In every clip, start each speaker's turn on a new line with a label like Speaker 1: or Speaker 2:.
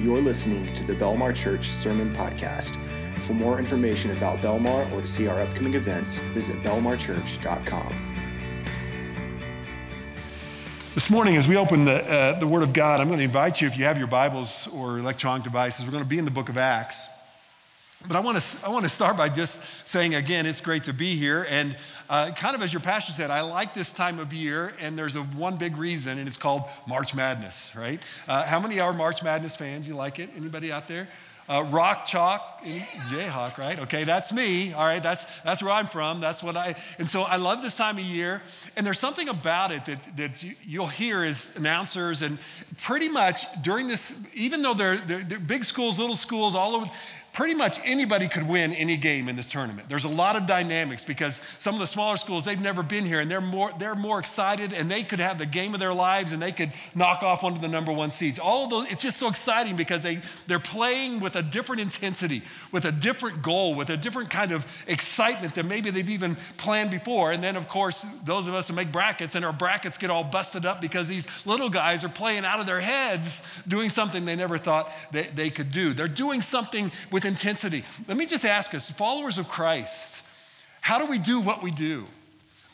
Speaker 1: You're listening to the Belmar Church Sermon Podcast. For more information about Belmar or to see our upcoming events, visit belmarchurch.com.
Speaker 2: This morning, as we open the, uh, the Word of God, I'm going to invite you, if you have your Bibles or electronic devices, we're going to be in the book of Acts. But I want to, I want to start by just saying again, it's great to be here. And uh, kind of as your pastor said, I like this time of year, and there's a one big reason, and it's called March Madness, right? Uh, how many are March Madness fans? You like it? Anybody out there? Uh, rock chalk jayhawk right okay that's me all right that's that's where i'm from that's what i and so i love this time of year and there's something about it that, that you, you'll hear as announcers and pretty much during this even though they're, they're, they're big schools little schools all over pretty much anybody could win any game in this tournament. There's a lot of dynamics because some of the smaller schools, they've never been here and they're more, they're more excited and they could have the game of their lives and they could knock off one of the number one seeds. All of those, it's just so exciting because they, they're playing with a different intensity, with a different goal, with a different kind of excitement than maybe they've even planned before. And then, of course, those of us who make brackets and our brackets get all busted up because these little guys are playing out of their heads doing something they never thought they, they could do. They're doing something with intensity. Let me just ask us, followers of Christ, how do we do what we do?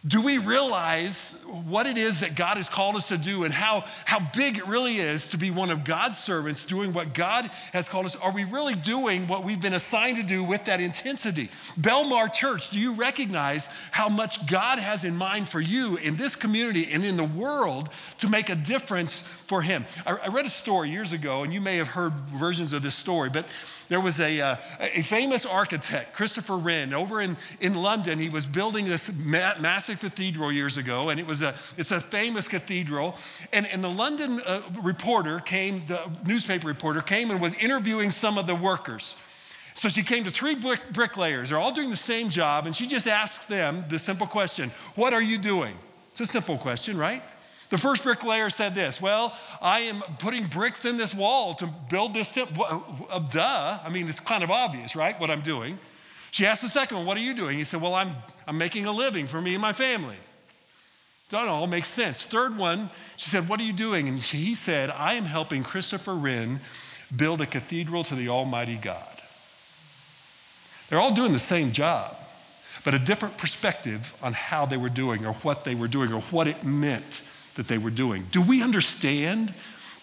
Speaker 2: Do we realize what it is that God has called us to do and how, how big it really is to be one of God's servants doing what God has called us? Are we really doing what we've been assigned to do with that intensity? Belmar Church, do you recognize how much God has in mind for you in this community and in the world to make a difference for Him? I, I read a story years ago, and you may have heard versions of this story, but there was a, uh, a famous architect, Christopher Wren, over in, in London. He was building this ma- massive cathedral years ago, and it was a, it's a famous cathedral. And, and the London uh, reporter came, the newspaper reporter came and was interviewing some of the workers. So she came to three brick, bricklayers. They're all doing the same job, and she just asked them the simple question What are you doing? It's a simple question, right? The first bricklayer said this Well, I am putting bricks in this wall to build this temple. Uh, duh. I mean, it's kind of obvious, right? What I'm doing. She asked the second one, What are you doing? He said, Well, I'm, I'm making a living for me and my family. That all makes sense. Third one, she said, What are you doing? And he said, I am helping Christopher Wren build a cathedral to the Almighty God. They're all doing the same job, but a different perspective on how they were doing or what they were doing or what it meant that they were doing. Do we understand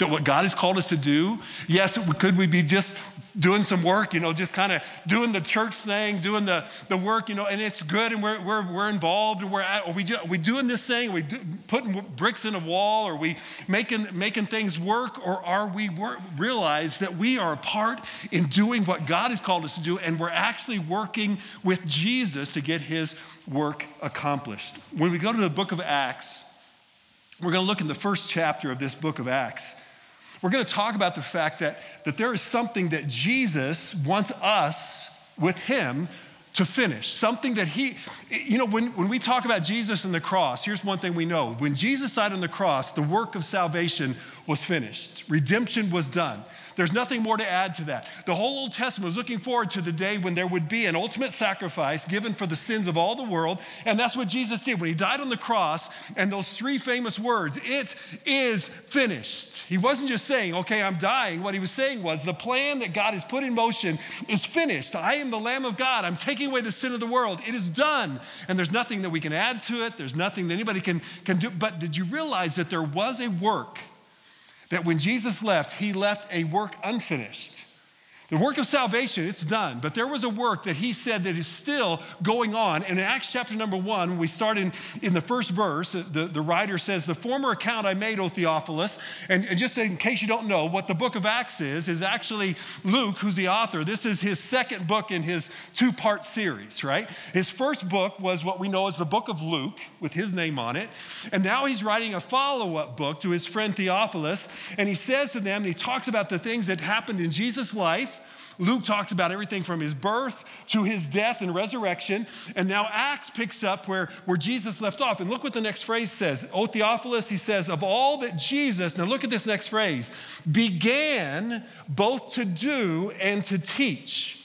Speaker 2: that what God has called us to do, yes, could we be just doing some work, you know, just kind of doing the church thing, doing the, the work, you know, and it's good and we're, we're, we're involved and we're at, are we, do, are we doing this thing? Are we do, putting bricks in a wall? Are we making, making things work? Or are we realize that we are a part in doing what God has called us to do and we're actually working with Jesus to get his work accomplished? When we go to the book of Acts, we're going to look in the first chapter of this book of Acts. We're going to talk about the fact that, that there is something that Jesus wants us with him to finish. Something that he, you know, when, when we talk about Jesus and the cross, here's one thing we know. When Jesus died on the cross, the work of salvation was finished, redemption was done. There's nothing more to add to that. The whole Old Testament was looking forward to the day when there would be an ultimate sacrifice given for the sins of all the world. And that's what Jesus did when he died on the cross. And those three famous words, it is finished. He wasn't just saying, okay, I'm dying. What he was saying was, the plan that God has put in motion is finished. I am the Lamb of God. I'm taking away the sin of the world. It is done. And there's nothing that we can add to it, there's nothing that anybody can, can do. But did you realize that there was a work? That when Jesus left, he left a work unfinished. The work of salvation, it's done, but there was a work that he said that is still going on. And in Acts chapter number one, we start in, in the first verse, the, the writer says, The former account I made, O Theophilus, and, and just in case you don't know, what the book of Acts is, is actually Luke, who's the author. This is his second book in his two part series, right? His first book was what we know as the book of Luke, with his name on it. And now he's writing a follow up book to his friend Theophilus. And he says to them, and he talks about the things that happened in Jesus' life Luke talks about everything from his birth to his death and resurrection. And now Acts picks up where, where Jesus left off. And look what the next phrase says. O Theophilus, he says, of all that Jesus, now look at this next phrase, began both to do and to teach.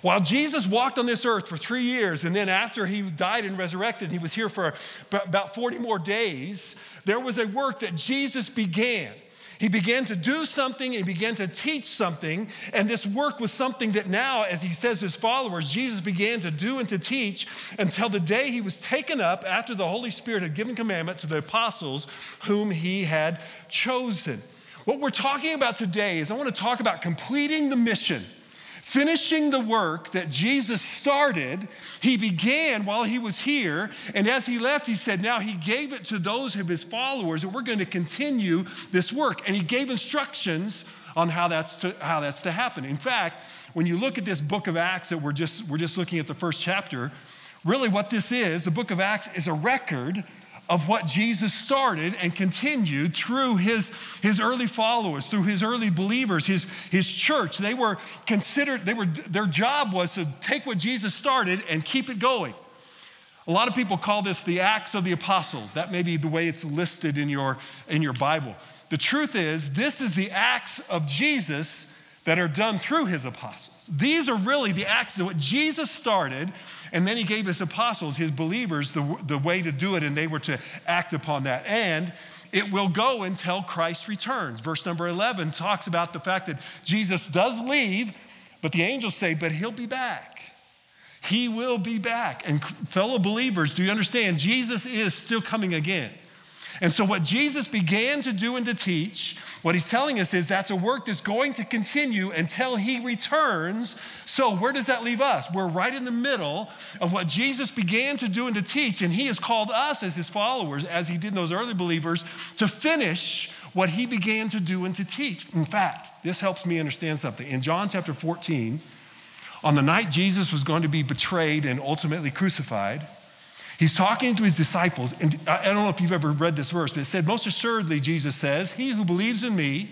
Speaker 2: While Jesus walked on this earth for three years, and then after he died and resurrected, he was here for about 40 more days, there was a work that Jesus began. He began to do something, he began to teach something, and this work was something that now, as he says his followers, Jesus began to do and to teach until the day he was taken up after the Holy Spirit had given commandment to the apostles whom he had chosen. What we're talking about today is I want to talk about completing the mission finishing the work that Jesus started, he began while he was here. And as he left, he said, Now he gave it to those of his followers, and we're going to continue this work. And he gave instructions on how that's to, how that's to happen. In fact, when you look at this book of Acts that we're just, we're just looking at the first chapter, really what this is, the book of Acts is a record of what Jesus started and continued through his, his early followers, through his early believers, his, his church. They were considered, they were, their job was to take what Jesus started and keep it going. A lot of people call this the Acts of the Apostles. That may be the way it's listed in your, in your Bible. The truth is, this is the Acts of Jesus that are done through his apostles. These are really the acts that what Jesus started, and then he gave his apostles, his believers, the, the way to do it, and they were to act upon that. And it will go until Christ returns. Verse number 11 talks about the fact that Jesus does leave, but the angels say, but he'll be back. He will be back. And fellow believers, do you understand? Jesus is still coming again. And so, what Jesus began to do and to teach, what he's telling us is that's a work that's going to continue until he returns. So, where does that leave us? We're right in the middle of what Jesus began to do and to teach, and he has called us as his followers, as he did those early believers, to finish what he began to do and to teach. In fact, this helps me understand something. In John chapter 14, on the night Jesus was going to be betrayed and ultimately crucified, He's talking to his disciples, and uh, I don't know if you've ever read this verse, but it said, Most assuredly, Jesus says, He who believes in me,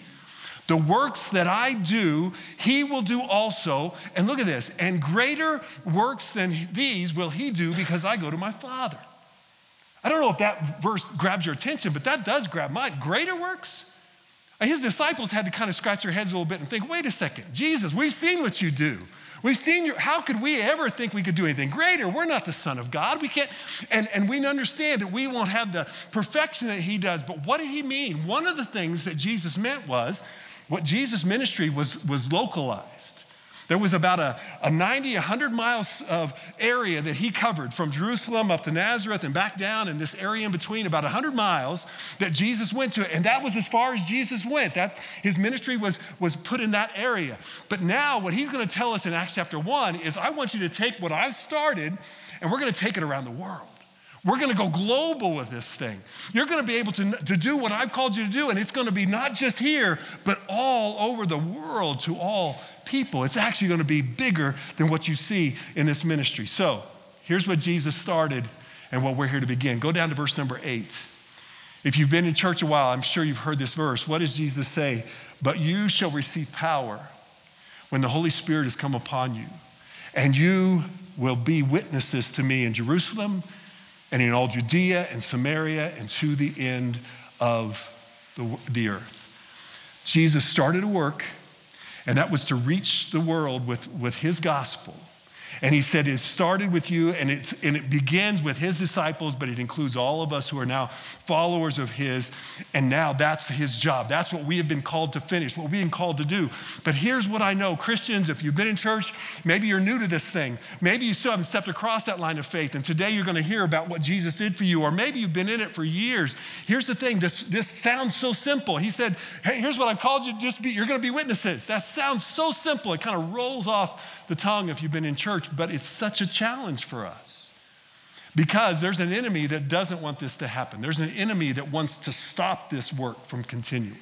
Speaker 2: the works that I do, he will do also. And look at this, and greater works than these will he do because I go to my Father. I don't know if that verse grabs your attention, but that does grab mine. Greater works? His disciples had to kind of scratch their heads a little bit and think, wait a second, Jesus, we've seen what you do. We've seen your, how could we ever think we could do anything greater? We're not the Son of God. We can't, and, and we understand that we won't have the perfection that He does. But what did He mean? One of the things that Jesus meant was what Jesus' ministry was, was localized. There was about a, a 90, 100 miles of area that he covered from Jerusalem up to Nazareth and back down in this area in between, about 100 miles that Jesus went to. And that was as far as Jesus went. That his ministry was, was put in that area. But now what he's going to tell us in Acts chapter 1 is I want you to take what I've started and we're going to take it around the world. We're going to go global with this thing. You're going to be able to, to do what I've called you to do, and it's going to be not just here, but all over the world to all people. It's actually going to be bigger than what you see in this ministry. So here's what Jesus started and what we're here to begin. Go down to verse number eight. If you've been in church a while, I'm sure you've heard this verse. What does Jesus say? But you shall receive power when the Holy Spirit has come upon you, and you will be witnesses to me in Jerusalem and in all Judea and Samaria and to the end of the, the earth. Jesus started a work and that was to reach the world with, with his gospel. And he said it started with you and it, and it begins with his disciples, but it includes all of us who are now followers of his. And now that's his job. That's what we have been called to finish, what we've been called to do. But here's what I know Christians, if you've been in church, maybe you're new to this thing. Maybe you still haven't stepped across that line of faith. And today you're going to hear about what Jesus did for you. Or maybe you've been in it for years. Here's the thing this, this sounds so simple. He said, Hey, here's what I've called you to just be, you're going to be witnesses. That sounds so simple. It kind of rolls off the tongue if you've been in church, but it's such a challenge for us because there's an enemy that doesn't want this to happen. There's an enemy that wants to stop this work from continuing.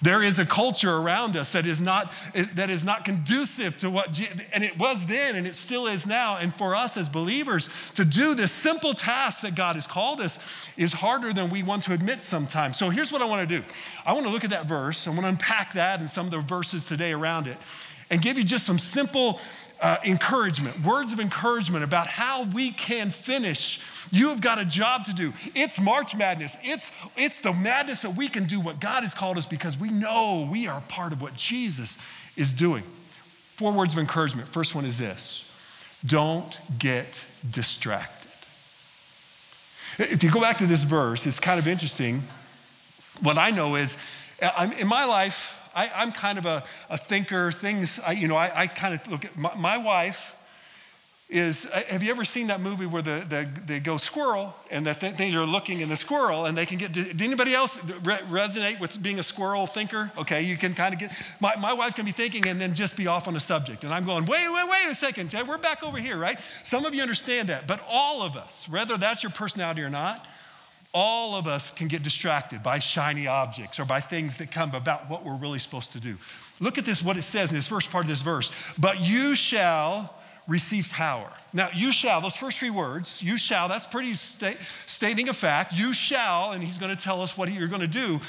Speaker 2: There is a culture around us that is not that is not conducive to what and it was then and it still is now and for us as believers to do this simple task that God has called us is harder than we want to admit sometimes. So here's what I want to do. I want to look at that verse. I want to unpack that and some of the verses today around it and give you just some simple uh, encouragement, words of encouragement about how we can finish. You have got a job to do. It's March Madness. It's, it's the madness that we can do what God has called us because we know we are part of what Jesus is doing. Four words of encouragement. First one is this don't get distracted. If you go back to this verse, it's kind of interesting. What I know is in my life, I, am kind of a, a thinker. Things, I, you know, I, I kind of look at my, my, wife is, uh, have you ever seen that movie where the, the, they go squirrel and that they, are looking in the squirrel and they can get, did anybody else re- resonate with being a squirrel thinker? Okay, you can kind of get, my, my wife can be thinking and then just be off on a subject. And I'm going, wait, wait, wait a second. We're back over here, right? Some of you understand that, but all of us, whether that's your personality or not, all of us can get distracted by shiny objects or by things that come about what we're really supposed to do. Look at this, what it says in this first part of this verse. But you shall receive power. Now, you shall, those first three words, you shall, that's pretty sta- stating a fact. You shall, and he's going to tell us what you're going to do.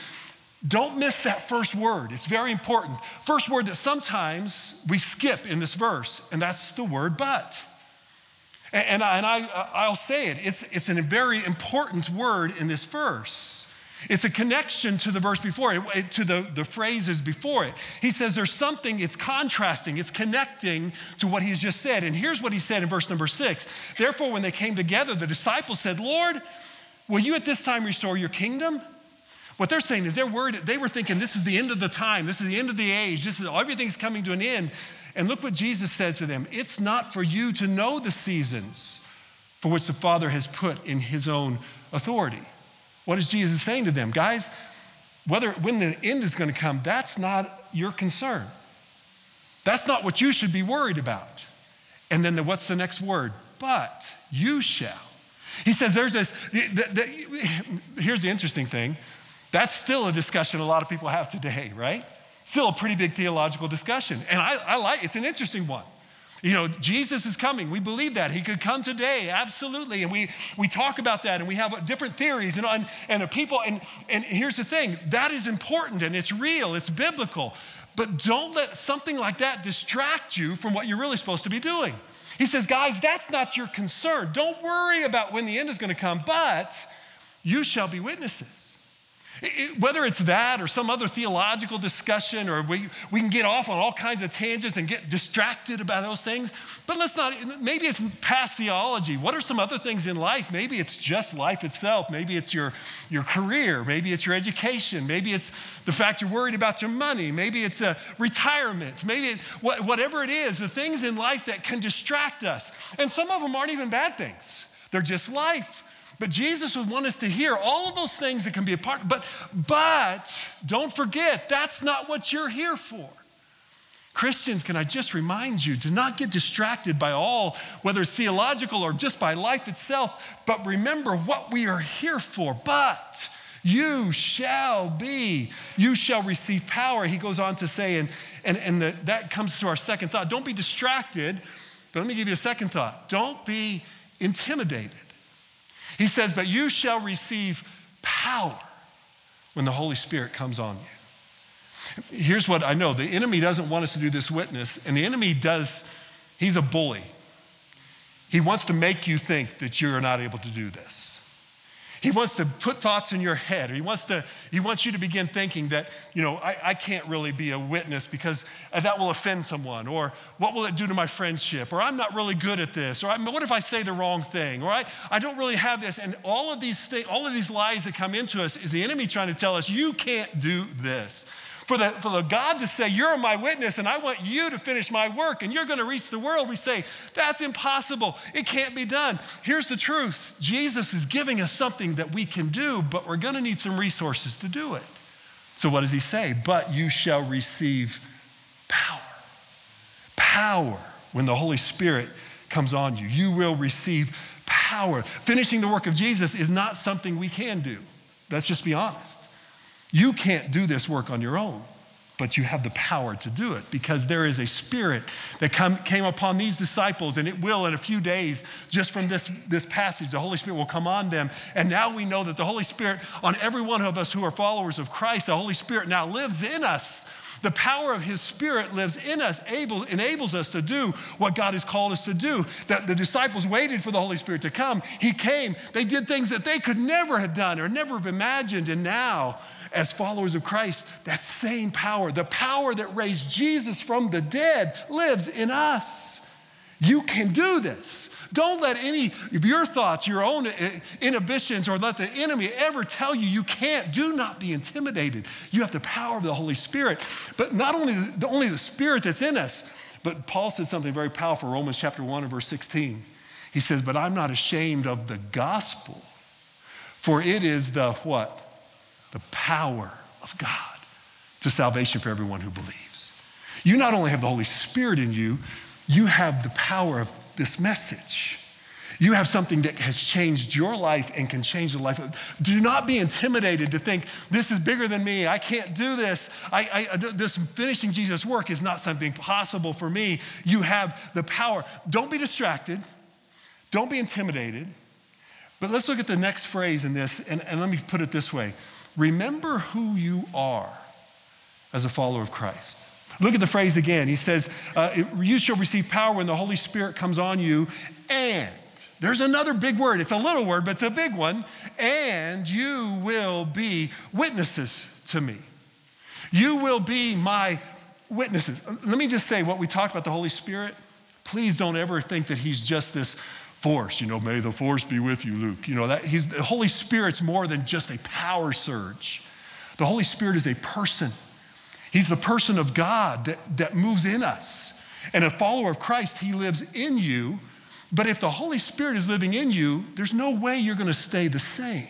Speaker 2: Don't miss that first word. It's very important. First word that sometimes we skip in this verse, and that's the word but. And, I, and I, uh, I'll say it, it's, it's a very important word in this verse. It's a connection to the verse before it, to the, the phrases before it. He says there's something, it's contrasting, it's connecting to what he's just said. And here's what he said in verse number six. Therefore, when they came together, the disciples said, Lord, will you at this time restore your kingdom? What they're saying is they're worried, they were thinking this is the end of the time, this is the end of the age, this is everything's coming to an end. And look what Jesus says to them it's not for you to know the seasons for which the Father has put in his own authority. What is Jesus saying to them? Guys, whether when the end is going to come, that's not your concern. That's not what you should be worried about. And then the, what's the next word? But you shall. He says there's this, the, the, here's the interesting thing. That's still a discussion a lot of people have today, right? Still a pretty big theological discussion. And I, I like it's an interesting one. You know, Jesus is coming. We believe that. He could come today, absolutely. And we, we talk about that and we have different theories and, and, and people. And, and here's the thing that is important and it's real, it's biblical. But don't let something like that distract you from what you're really supposed to be doing. He says, guys, that's not your concern. Don't worry about when the end is going to come, but you shall be witnesses. Whether it's that or some other theological discussion, or we, we can get off on all kinds of tangents and get distracted about those things, but let's not, maybe it's past theology. What are some other things in life? Maybe it's just life itself. Maybe it's your, your career. Maybe it's your education. Maybe it's the fact you're worried about your money. Maybe it's a retirement. Maybe it, whatever it is, the things in life that can distract us. And some of them aren't even bad things, they're just life. But Jesus would want us to hear all of those things that can be a part, but, but don't forget, that's not what you're here for. Christians, can I just remind you to not get distracted by all, whether it's theological or just by life itself, but remember what we are here for. But you shall be, you shall receive power. He goes on to say, and, and, and the, that comes to our second thought. Don't be distracted, but let me give you a second thought. Don't be intimidated. He says, But you shall receive power when the Holy Spirit comes on you. Here's what I know the enemy doesn't want us to do this witness, and the enemy does, he's a bully. He wants to make you think that you're not able to do this. He wants to put thoughts in your head. or He wants, to, he wants you to begin thinking that, you know, I, I can't really be a witness because that will offend someone. Or what will it do to my friendship? Or I'm not really good at this. Or what if I say the wrong thing? Or I, I don't really have this. And all of these things, all of these lies that come into us is the enemy trying to tell us, you can't do this. For the, for the God to say, You're my witness, and I want you to finish my work, and you're going to reach the world, we say, That's impossible. It can't be done. Here's the truth Jesus is giving us something that we can do, but we're going to need some resources to do it. So, what does he say? But you shall receive power. Power when the Holy Spirit comes on you. You will receive power. Finishing the work of Jesus is not something we can do. Let's just be honest. You can't do this work on your own, but you have the power to do it because there is a spirit that come, came upon these disciples, and it will in a few days, just from this, this passage, the Holy Spirit will come on them. And now we know that the Holy Spirit, on every one of us who are followers of Christ, the Holy Spirit now lives in us. The power of His Spirit lives in us, able, enables us to do what God has called us to do. That the disciples waited for the Holy Spirit to come. He came. They did things that they could never have done or never have imagined. And now as followers of Christ, that same power, the power that raised Jesus from the dead, lives in us. You can do this. Don't let any of your thoughts, your own eh, inhibitions, or let the enemy ever tell you you can't. Do not be intimidated. You have the power of the Holy Spirit. But not only the, only the Spirit that's in us, but Paul said something very powerful, Romans chapter 1 and verse 16. He says, But I'm not ashamed of the gospel, for it is the what? The power of God to salvation for everyone who believes. You not only have the Holy Spirit in you, you have the power of this message. You have something that has changed your life and can change the life. Do not be intimidated to think this is bigger than me. I can't do this. I, I, uh, this finishing Jesus' work is not something possible for me. You have the power. Don't be distracted. Don't be intimidated. But let's look at the next phrase in this, and, and let me put it this way Remember who you are as a follower of Christ. Look at the phrase again. He says, uh, You shall receive power when the Holy Spirit comes on you, and there's another big word. It's a little word, but it's a big one. And you will be witnesses to me. You will be my witnesses. Let me just say what we talked about the Holy Spirit. Please don't ever think that he's just this force. You know, may the force be with you, Luke. You know, that he's the Holy Spirit's more than just a power surge. The Holy Spirit is a person. He's the person of God that, that moves in us. And a follower of Christ, he lives in you. But if the Holy Spirit is living in you, there's no way you're going to stay the same.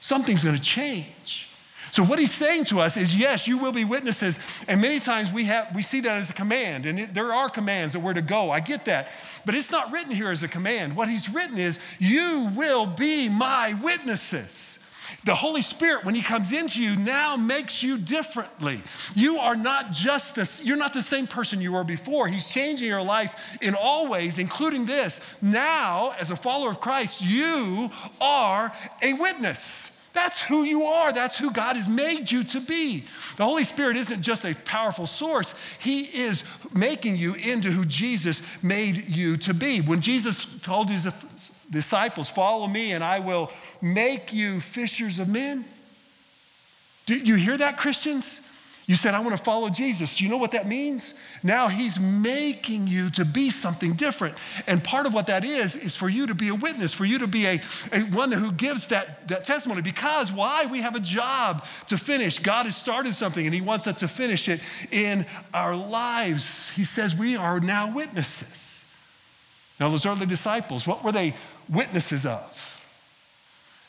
Speaker 2: Something's going to change. So what he's saying to us is, yes, you will be witnesses. And many times we have we see that as a command, and it, there are commands that we're to go. I get that, but it's not written here as a command. What he's written is, you will be my witnesses. The Holy Spirit, when He comes into you, now makes you differently. You are not just this, you're not the same person you were before. He's changing your life in all ways, including this. Now, as a follower of Christ, you are a witness. That's who you are. That's who God has made you to be. The Holy Spirit isn't just a powerful source, He is making you into who Jesus made you to be. When Jesus told His disciples, Follow me, and I will make you fishers of men. Do you hear that, Christians? You said, I want to follow Jesus. Do you know what that means? Now he's making you to be something different. And part of what that is, is for you to be a witness, for you to be a, a one who gives that, that testimony. Because why? We have a job to finish. God has started something and he wants us to finish it in our lives. He says we are now witnesses. Now, those early disciples, what were they witnesses of?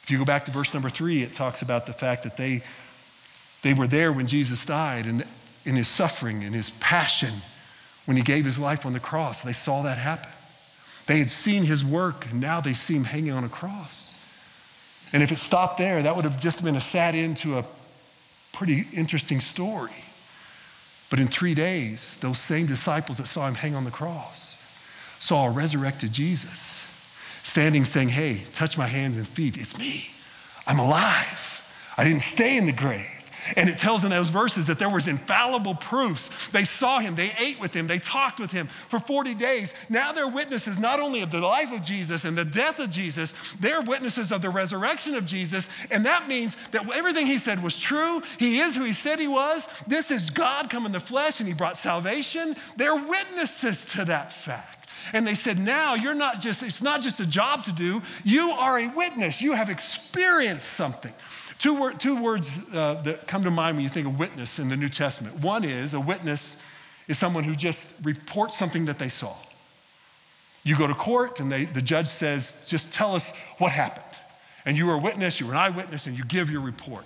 Speaker 2: If you go back to verse number three, it talks about the fact that they they were there when Jesus died and in his suffering and his passion when he gave his life on the cross. They saw that happen. They had seen his work and now they see him hanging on a cross. And if it stopped there, that would have just been a sad end to a pretty interesting story. But in three days, those same disciples that saw him hang on the cross saw a resurrected Jesus standing saying, Hey, touch my hands and feet. It's me. I'm alive. I didn't stay in the grave. And it tells in those verses that there was infallible proofs. They saw him, they ate with him, they talked with him for 40 days. Now they're witnesses not only of the life of Jesus and the death of Jesus, they're witnesses of the resurrection of Jesus. And that means that everything he said was true. He is who he said he was. This is God come in the flesh and he brought salvation. They're witnesses to that fact. And they said, now you're not just, it's not just a job to do, you are a witness. You have experienced something. Two, wor- two words uh, that come to mind when you think of witness in the New Testament. One is a witness is someone who just reports something that they saw. You go to court and they, the judge says, just tell us what happened. And you were a witness, you were an eyewitness, and you give your report.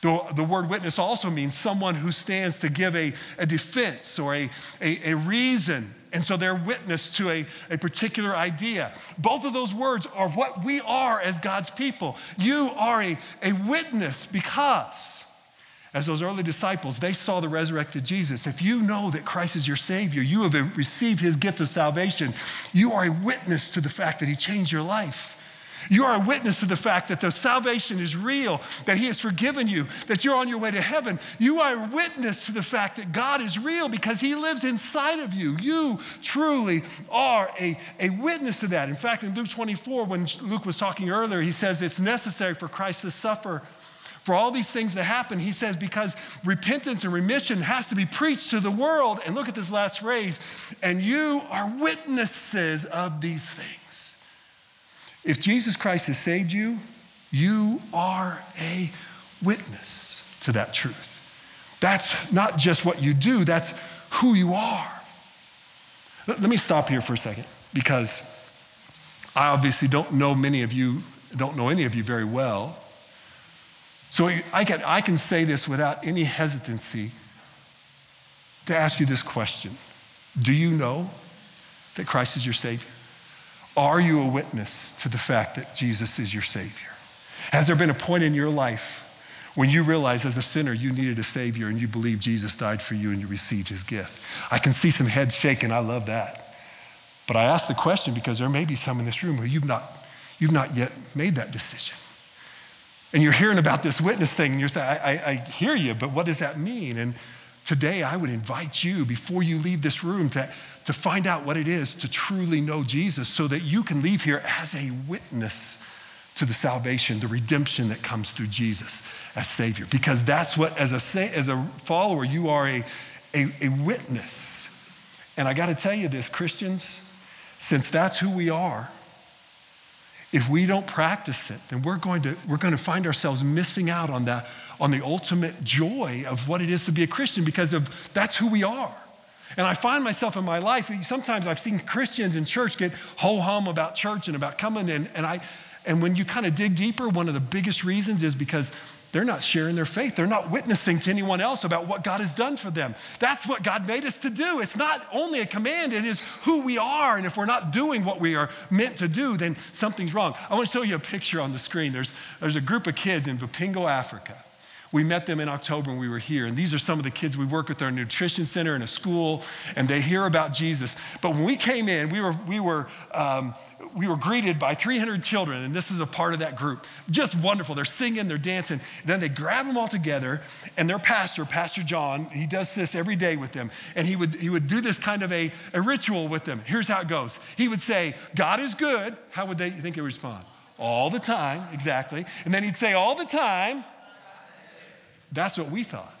Speaker 2: The, the word witness also means someone who stands to give a, a defense or a, a, a reason. And so they're witness to a, a particular idea. Both of those words are what we are as God's people. You are a, a witness because, as those early disciples, they saw the resurrected Jesus. If you know that Christ is your Savior, you have received His gift of salvation, you are a witness to the fact that He changed your life. You are a witness to the fact that the salvation is real, that He has forgiven you, that you're on your way to heaven. You are a witness to the fact that God is real because He lives inside of you. You truly are a, a witness to that. In fact, in Luke 24, when Luke was talking earlier, he says it's necessary for Christ to suffer For all these things to happen, he says, because repentance and remission has to be preached to the world. And look at this last phrase, and you are witnesses of these things. If Jesus Christ has saved you, you are a witness to that truth. That's not just what you do, that's who you are. Let me stop here for a second because I obviously don't know many of you, don't know any of you very well. So I can, I can say this without any hesitancy to ask you this question Do you know that Christ is your Savior? Are you a witness to the fact that Jesus is your Savior? Has there been a point in your life when you realized as a sinner you needed a Savior and you believed Jesus died for you and you received His gift? I can see some heads shaking. I love that. But I ask the question because there may be some in this room who you've not, you've not yet made that decision. And you're hearing about this witness thing and you're saying, I, I, I hear you, but what does that mean? And today I would invite you, before you leave this room, to, to find out what it is to truly know Jesus so that you can leave here as a witness to the salvation, the redemption that comes through Jesus as Savior. Because that's what, as a, as a follower, you are a, a, a witness. And I got to tell you this, Christians, since that's who we are, if we don't practice it, then we're going to, we're going to find ourselves missing out on, that, on the ultimate joy of what it is to be a Christian because of that's who we are. And I find myself in my life, sometimes I've seen Christians in church get ho hum about church and about coming in. And, I, and when you kind of dig deeper, one of the biggest reasons is because they're not sharing their faith. They're not witnessing to anyone else about what God has done for them. That's what God made us to do. It's not only a command, it is who we are. And if we're not doing what we are meant to do, then something's wrong. I want to show you a picture on the screen. There's, there's a group of kids in Vipingo, Africa. We met them in October when we were here. And these are some of the kids we work with our nutrition center in a school, and they hear about Jesus. But when we came in, we were, we were, um, we were greeted by 300 children, and this is a part of that group. Just wonderful. They're singing, they're dancing. Then they grab them all together, and their pastor, Pastor John, he does this every day with them. And he would, he would do this kind of a, a ritual with them. Here's how it goes He would say, God is good. How would they think he would respond? All the time, exactly. And then he'd say, All the time, that's what we thought.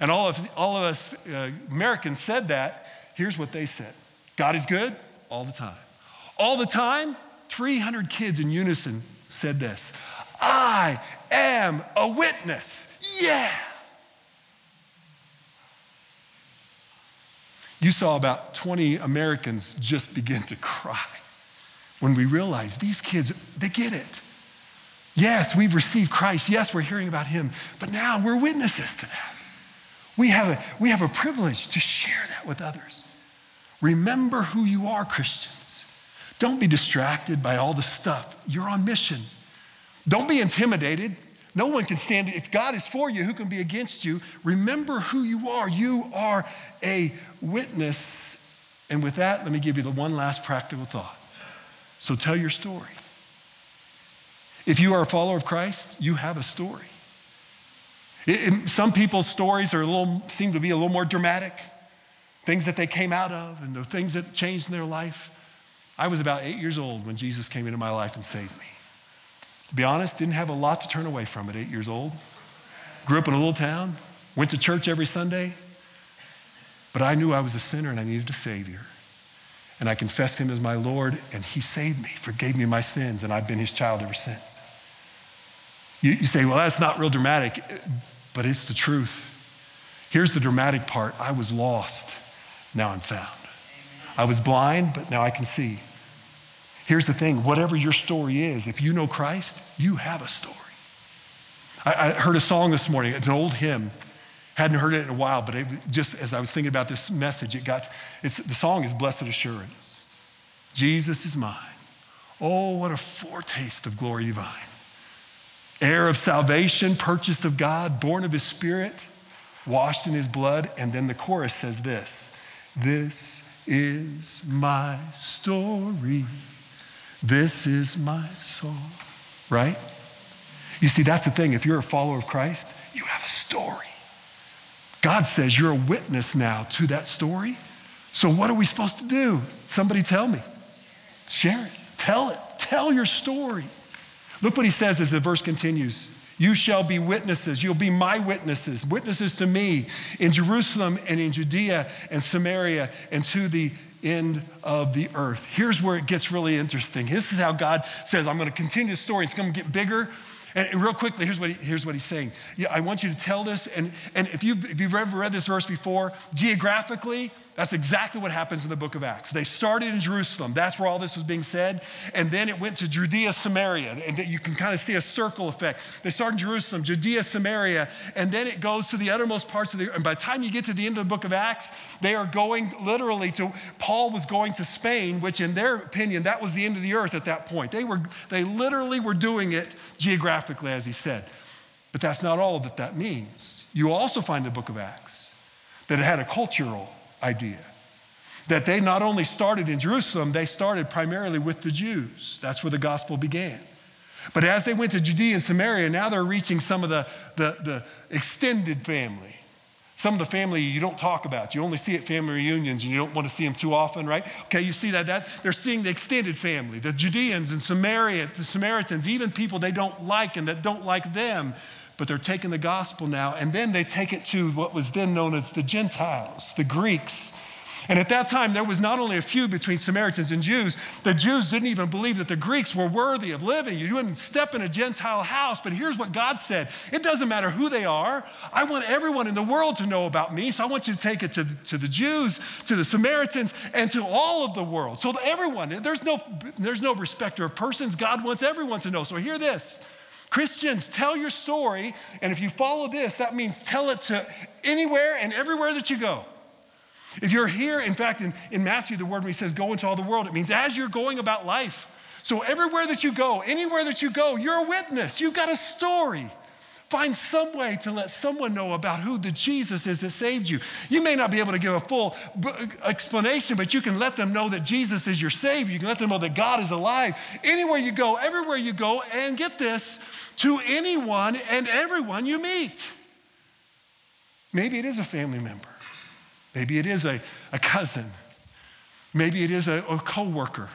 Speaker 2: And all of, all of us uh, Americans said that. Here's what they said God is good all the time. All the time, 300 kids in unison said this I am a witness. Yeah. You saw about 20 Americans just begin to cry when we realized these kids, they get it. Yes, we've received Christ. Yes, we're hearing about him. But now we're witnesses to that. We have a, we have a privilege to share that with others. Remember who you are, Christians. Don't be distracted by all the stuff. You're on mission. Don't be intimidated. No one can stand. If God is for you, who can be against you? Remember who you are. You are a witness. And with that, let me give you the one last practical thought. So tell your story. If you are a follower of Christ, you have a story. It, it, some people's stories are a little, seem to be a little more dramatic, things that they came out of and the things that changed in their life. I was about eight years old when Jesus came into my life and saved me. To be honest, didn't have a lot to turn away from at eight years old. Grew up in a little town, went to church every Sunday, but I knew I was a sinner and I needed a Savior. And I confessed him as my Lord, and he saved me, forgave me my sins, and I've been his child ever since. You, you say, well, that's not real dramatic, but it's the truth. Here's the dramatic part I was lost, now I'm found. I was blind, but now I can see. Here's the thing whatever your story is, if you know Christ, you have a story. I, I heard a song this morning, it's an old hymn. Hadn't heard it in a while, but it, just as I was thinking about this message, it got, it's, the song is Blessed Assurance. Jesus is mine. Oh, what a foretaste of glory divine. Heir of salvation, purchased of God, born of his spirit, washed in his blood. And then the chorus says this This is my story. This is my song. Right? You see, that's the thing. If you're a follower of Christ, you have a story. God says you're a witness now to that story. So, what are we supposed to do? Somebody tell me. Share it. Tell it. Tell your story. Look what he says as the verse continues. You shall be witnesses. You'll be my witnesses, witnesses to me in Jerusalem and in Judea and Samaria and to the end of the earth. Here's where it gets really interesting. This is how God says, I'm going to continue the story. It's going to get bigger. And real quickly, here's what, he, here's what he's saying. Yeah, I want you to tell this. And, and if, you've, if you've ever read this verse before, geographically, that's exactly what happens in the book of Acts. They started in Jerusalem. That's where all this was being said. And then it went to Judea, Samaria. And you can kind of see a circle effect. They start in Jerusalem, Judea, Samaria. And then it goes to the uttermost parts of the earth. And by the time you get to the end of the book of Acts, they are going literally to, Paul was going to Spain, which in their opinion, that was the end of the earth at that point. They, were, they literally were doing it geographically, as he said. But that's not all that that means. You also find in the book of Acts that it had a cultural idea. That they not only started in Jerusalem, they started primarily with the Jews. That's where the gospel began. But as they went to Judea and Samaria, now they're reaching some of the, the, the extended family. Some of the family you don't talk about. You only see at family reunions and you don't want to see them too often, right? Okay, you see that, that they're seeing the extended family, the Judeans and Samaria, the Samaritans, even people they don't like and that don't like them but they're taking the gospel now, and then they take it to what was then known as the Gentiles, the Greeks. And at that time, there was not only a feud between Samaritans and Jews, the Jews didn't even believe that the Greeks were worthy of living. You wouldn't step in a Gentile house, but here's what God said It doesn't matter who they are. I want everyone in the world to know about me, so I want you to take it to, to the Jews, to the Samaritans, and to all of the world. So everyone, there's no, there's no respecter of persons. God wants everyone to know. So hear this. Christians, tell your story, and if you follow this, that means tell it to anywhere and everywhere that you go. If you're here, in fact, in, in Matthew, the word where he says, go into all the world, it means as you're going about life. So everywhere that you go, anywhere that you go, you're a witness. You've got a story. Find some way to let someone know about who the Jesus is that saved you. You may not be able to give a full explanation, but you can let them know that Jesus is your Savior. You can let them know that God is alive. Anywhere you go, everywhere you go, and get this, to anyone and everyone you meet. Maybe it is a family member. Maybe it is a, a cousin. Maybe it is a, a co-worker.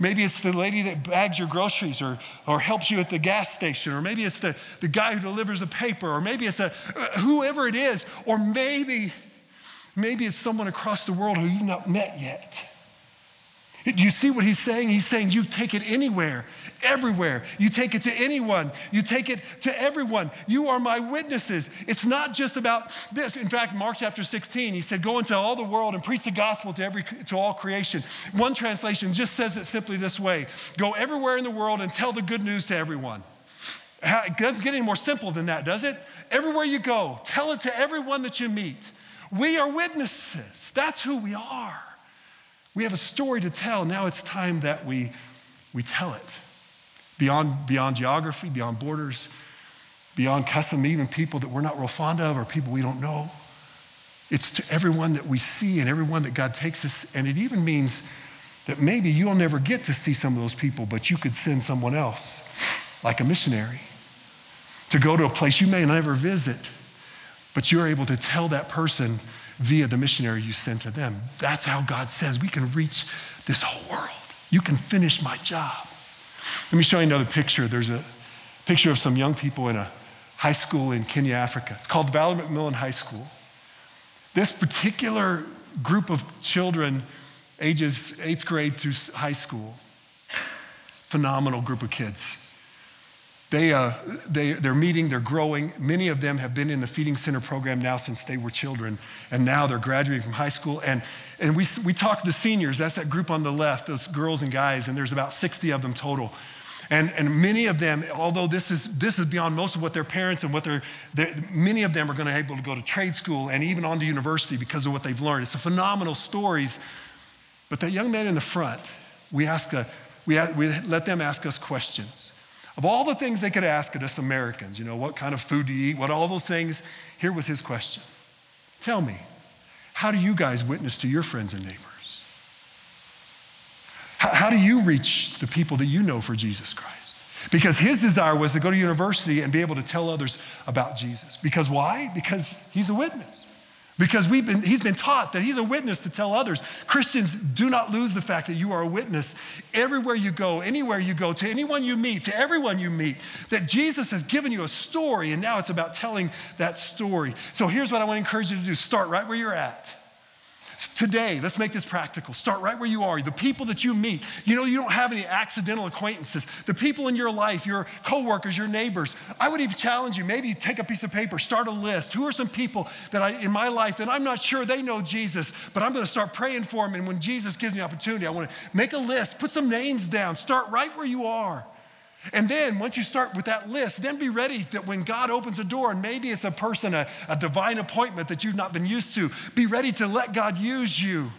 Speaker 2: Maybe it's the lady that bags your groceries or, or helps you at the gas station, or maybe it's the, the guy who delivers the paper, or maybe it's a, uh, whoever it is, or maybe, maybe it's someone across the world who you've not met yet. Do you see what he's saying? He's saying you take it anywhere everywhere. You take it to anyone, you take it to everyone. You are my witnesses. It's not just about this. In fact, Mark chapter 16, he said, Go into all the world and preach the gospel to, every, to all creation. One translation just says it simply this way Go everywhere in the world and tell the good news to everyone. It doesn't get any more simple than that, does it? Everywhere you go, tell it to everyone that you meet. We are witnesses. That's who we are. We have a story to tell. Now it's time that we, we tell it beyond, beyond geography, beyond borders, beyond custom, even people that we're not real fond of or people we don't know. It's to everyone that we see and everyone that God takes us. And it even means that maybe you'll never get to see some of those people, but you could send someone else, like a missionary, to go to a place you may never visit, but you're able to tell that person via the missionary you sent to them. That's how God says we can reach this whole world. You can finish my job. Let me show you another picture. There's a picture of some young people in a high school in Kenya, Africa. It's called Valor McMillan High School. This particular group of children, ages eighth grade through high school, phenomenal group of kids. They, uh, they, they're meeting, they're growing. Many of them have been in the feeding center program now since they were children, and now they're graduating from high school. And, and we, we talked to the seniors, that's that group on the left, those girls and guys, and there's about 60 of them total. And, and many of them, although this is, this is beyond most of what their parents and what they're, many of them are going to be able to go to trade school and even on to university because of what they've learned. It's a phenomenal stories. But that young man in the front, we, ask a, we, we let them ask us questions. Of all the things they could ask at us Americans, you know, what kind of food do you eat, what all those things, here was his question. Tell me, how do you guys witness to your friends and neighbors? How, how do you reach the people that you know for Jesus Christ? Because his desire was to go to university and be able to tell others about Jesus. Because why? Because he's a witness. Because we've been, he's been taught that he's a witness to tell others. Christians, do not lose the fact that you are a witness everywhere you go, anywhere you go, to anyone you meet, to everyone you meet, that Jesus has given you a story, and now it's about telling that story. So here's what I want to encourage you to do start right where you're at. Today, let's make this practical. Start right where you are. The people that you meet, you know, you don't have any accidental acquaintances. The people in your life, your coworkers, your neighbors. I would even challenge you, maybe take a piece of paper, start a list. Who are some people that I, in my life that I'm not sure they know Jesus, but I'm going to start praying for them. And when Jesus gives me opportunity, I want to make a list, put some names down, start right where you are. And then once you start with that list, then be ready that when God opens a door, and maybe it's a person, a, a divine appointment that you've not been used to, be ready to let God use you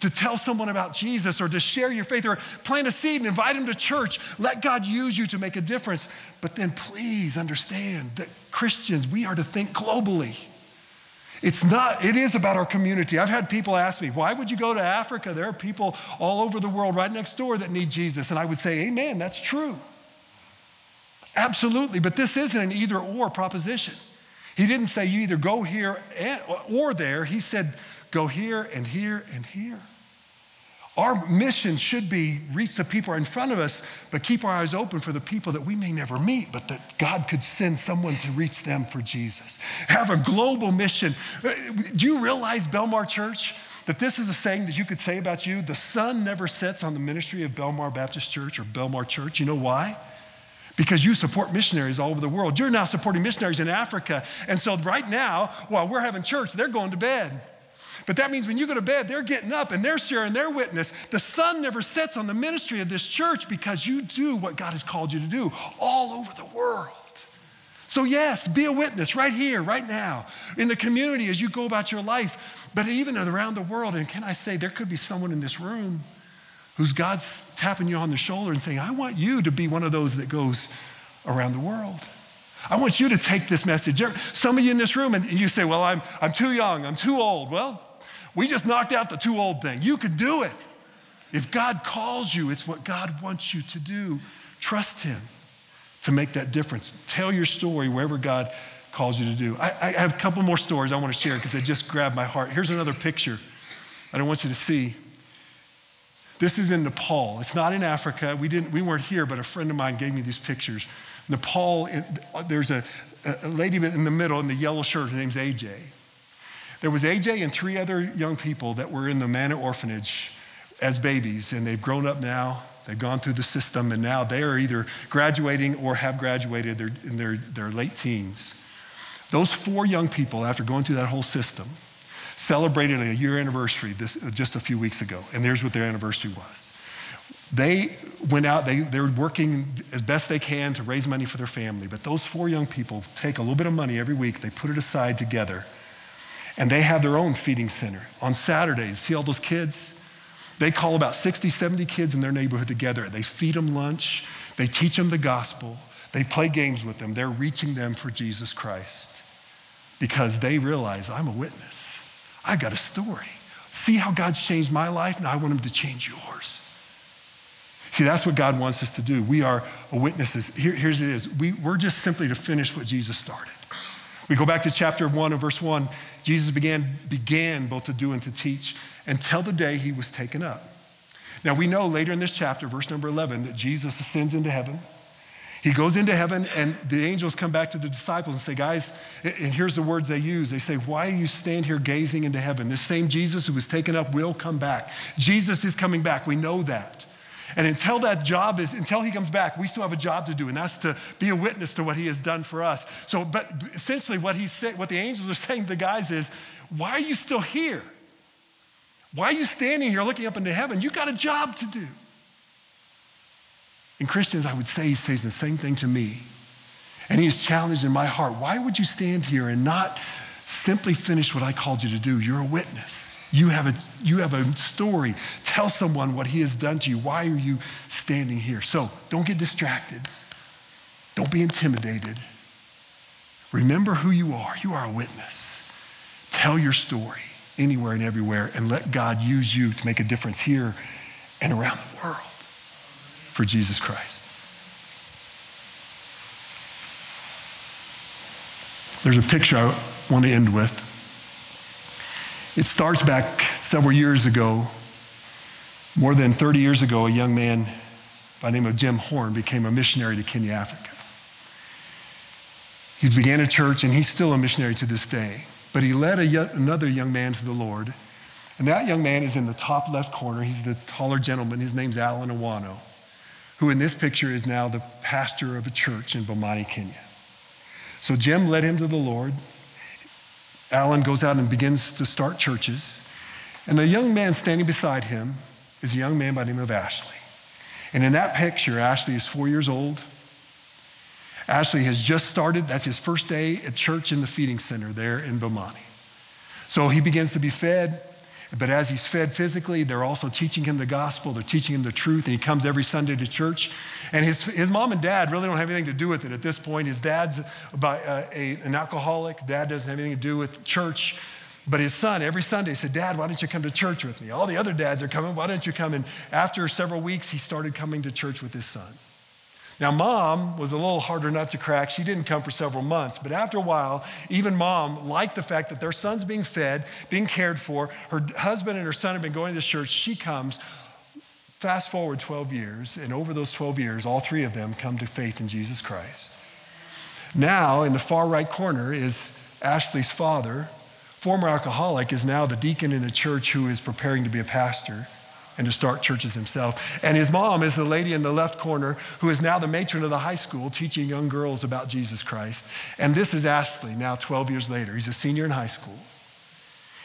Speaker 2: to tell someone about Jesus or to share your faith or plant a seed and invite them to church. Let God use you to make a difference. But then please understand that Christians, we are to think globally. It's not, it is about our community. I've had people ask me, why would you go to Africa? There are people all over the world right next door that need Jesus. And I would say, Amen, that's true. Absolutely, but this isn't an either or proposition. He didn't say you either go here or there. He said go here and here and here. Our mission should be reach the people in front of us, but keep our eyes open for the people that we may never meet, but that God could send someone to reach them for Jesus. Have a global mission. Do you realize, Belmar Church, that this is a saying that you could say about you? The sun never sets on the ministry of Belmar Baptist Church or Belmar Church. You know why? Because you support missionaries all over the world. You're now supporting missionaries in Africa. And so, right now, while we're having church, they're going to bed. But that means when you go to bed, they're getting up and they're sharing their witness. The sun never sets on the ministry of this church because you do what God has called you to do all over the world. So, yes, be a witness right here, right now, in the community as you go about your life, but even around the world. And can I say, there could be someone in this room who's God's tapping you on the shoulder and saying, I want you to be one of those that goes around the world. I want you to take this message. Some of you in this room, and you say, Well, I'm, I'm too young, I'm too old. Well, we just knocked out the too old thing. You can do it. If God calls you, it's what God wants you to do. Trust Him to make that difference. Tell your story wherever God calls you to do. I, I have a couple more stories I want to share because they just grabbed my heart. Here's another picture I don't want you to see. This is in Nepal. It's not in Africa. We, didn't, we weren't here, but a friend of mine gave me these pictures. Nepal, there's a, a lady in the middle in the yellow shirt. Her name's AJ. There was AJ and three other young people that were in the Manna orphanage as babies, and they've grown up now. They've gone through the system, and now they are either graduating or have graduated. They're in their, their late teens. Those four young people, after going through that whole system, celebrated a year anniversary this, uh, just a few weeks ago, and there's what their anniversary was. They went out, they, they were working as best they can to raise money for their family, but those four young people take a little bit of money every week, they put it aside together, and they have their own feeding center. On Saturdays, see all those kids? They call about 60, 70 kids in their neighborhood together. They feed them lunch, they teach them the gospel, they play games with them. They're reaching them for Jesus Christ because they realize I'm a witness. I got a story. See how God's changed my life? and I want him to change yours. See, that's what God wants us to do. We are witnesses. Here, here's it is. We, we're just simply to finish what Jesus started. We go back to chapter 1 and verse 1. Jesus began, began both to do and to teach until the day he was taken up. Now we know later in this chapter, verse number 11, that Jesus ascends into heaven. He goes into heaven, and the angels come back to the disciples and say, Guys, and here's the words they use. They say, Why do you stand here gazing into heaven? This same Jesus who was taken up will come back. Jesus is coming back. We know that. And until that job is, until he comes back, we still have a job to do, and that's to be a witness to what he has done for us. So, but essentially, what he's saying, what the angels are saying to the guys is, Why are you still here? Why are you standing here looking up into heaven? You got a job to do. And Christians, I would say, he says the same thing to me. And he is challenged in my heart. Why would you stand here and not simply finish what I called you to do? You're a witness. You have a, you have a story. Tell someone what he has done to you. Why are you standing here? So don't get distracted. Don't be intimidated. Remember who you are. You are a witness. Tell your story anywhere and everywhere and let God use you to make a difference here and around the world for Jesus Christ. There's a picture I want to end with. It starts back several years ago. More than 30 years ago, a young man by the name of Jim Horn became a missionary to Kenya, Africa. He began a church, and he's still a missionary to this day. But he led a, another young man to the Lord. And that young man is in the top left corner. He's the taller gentleman. His name's Alan Awano, who in this picture is now the pastor of a church in Bomani, Kenya. So Jim led him to the Lord. Alan goes out and begins to start churches. And the young man standing beside him is a young man by the name of Ashley. And in that picture, Ashley is four years old. Ashley has just started, that's his first day at church in the feeding center there in Bomani. So he begins to be fed, but as he's fed physically, they're also teaching him the gospel, they're teaching him the truth, and he comes every Sunday to church. And his, his mom and dad really don't have anything to do with it at this point. His dad's about, uh, a, an alcoholic, dad doesn't have anything to do with church. But his son, every Sunday, said, Dad, why don't you come to church with me? All the other dads are coming, why don't you come? And after several weeks, he started coming to church with his son. Now, mom was a little harder nut to crack. She didn't come for several months. But after a while, even mom liked the fact that their son's being fed, being cared for. Her husband and her son have been going to church. She comes. Fast forward 12 years, and over those 12 years, all three of them come to faith in Jesus Christ. Now, in the far right corner is Ashley's father, former alcoholic, is now the deacon in the church who is preparing to be a pastor and to start churches himself. And his mom is the lady in the left corner who is now the matron of the high school teaching young girls about Jesus Christ. And this is Ashley, now 12 years later. He's a senior in high school.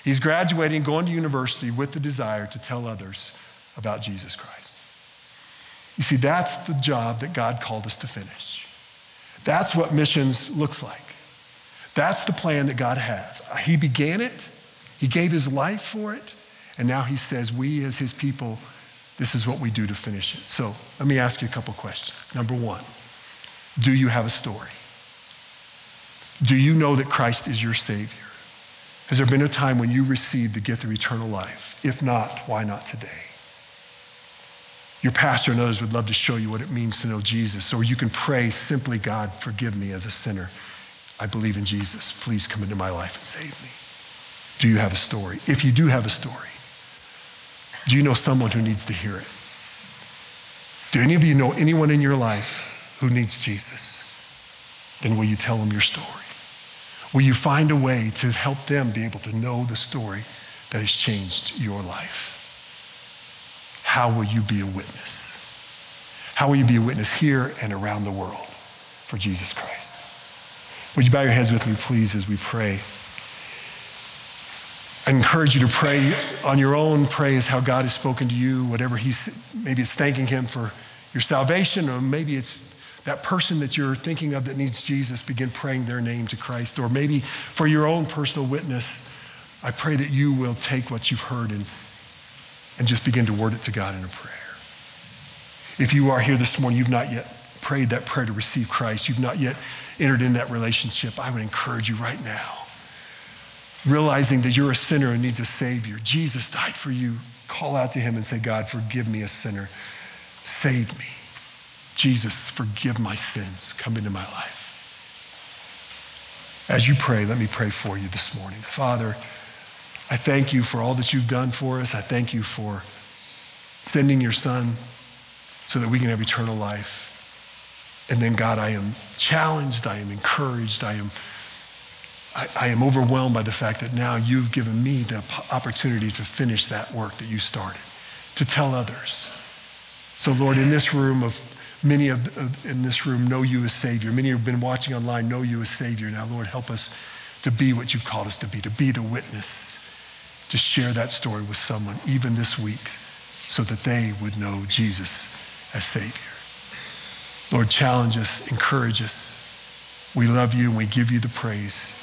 Speaker 2: He's graduating, going to university with the desire to tell others about Jesus Christ. You see, that's the job that God called us to finish. That's what missions looks like. That's the plan that God has. He began it, He gave His life for it, and now He says, we as His people, this is what we do to finish it. So let me ask you a couple questions. Number one, do you have a story? Do you know that Christ is your Savior? Has there been a time when you received the gift of eternal life? If not, why not today? Your pastor and others would love to show you what it means to know Jesus, or you can pray simply, God, forgive me as a sinner. I believe in Jesus. Please come into my life and save me. Do you have a story? If you do have a story, do you know someone who needs to hear it? Do any of you know anyone in your life who needs Jesus? Then will you tell them your story? Will you find a way to help them be able to know the story that has changed your life? How will you be a witness? How will you be a witness here and around the world for Jesus Christ? Would you bow your heads with me, please, as we pray? I encourage you to pray on your own. Pray as how God has spoken to you, whatever He's, maybe it's thanking Him for your salvation, or maybe it's that person that you're thinking of that needs Jesus, begin praying their name to Christ. Or maybe for your own personal witness, I pray that you will take what you've heard and, and just begin to word it to God in a prayer. If you are here this morning, you've not yet prayed that prayer to receive Christ, you've not yet entered in that relationship, I would encourage you right now realizing that you're a sinner and needs a Savior. Jesus died for you. Call out to Him and say, God, forgive me, a sinner. Save me. Jesus, forgive my sins. Come into my life. As you pray, let me pray for you this morning. Father, I thank you for all that you've done for us. I thank you for sending your Son so that we can have eternal life. And then, God, I am challenged, I am encouraged, I am I, I, am overwhelmed by the fact that now you've given me the opportunity to finish that work that you started, to tell others. So, Lord, in this room of many of in this room know you as Savior. Many who've been watching online know you as Savior. Now, Lord, help us to be what you've called us to be, to be the witness, to share that story with someone, even this week, so that they would know Jesus as Savior. Lord, challenge us, encourage us. We love you and we give you the praise.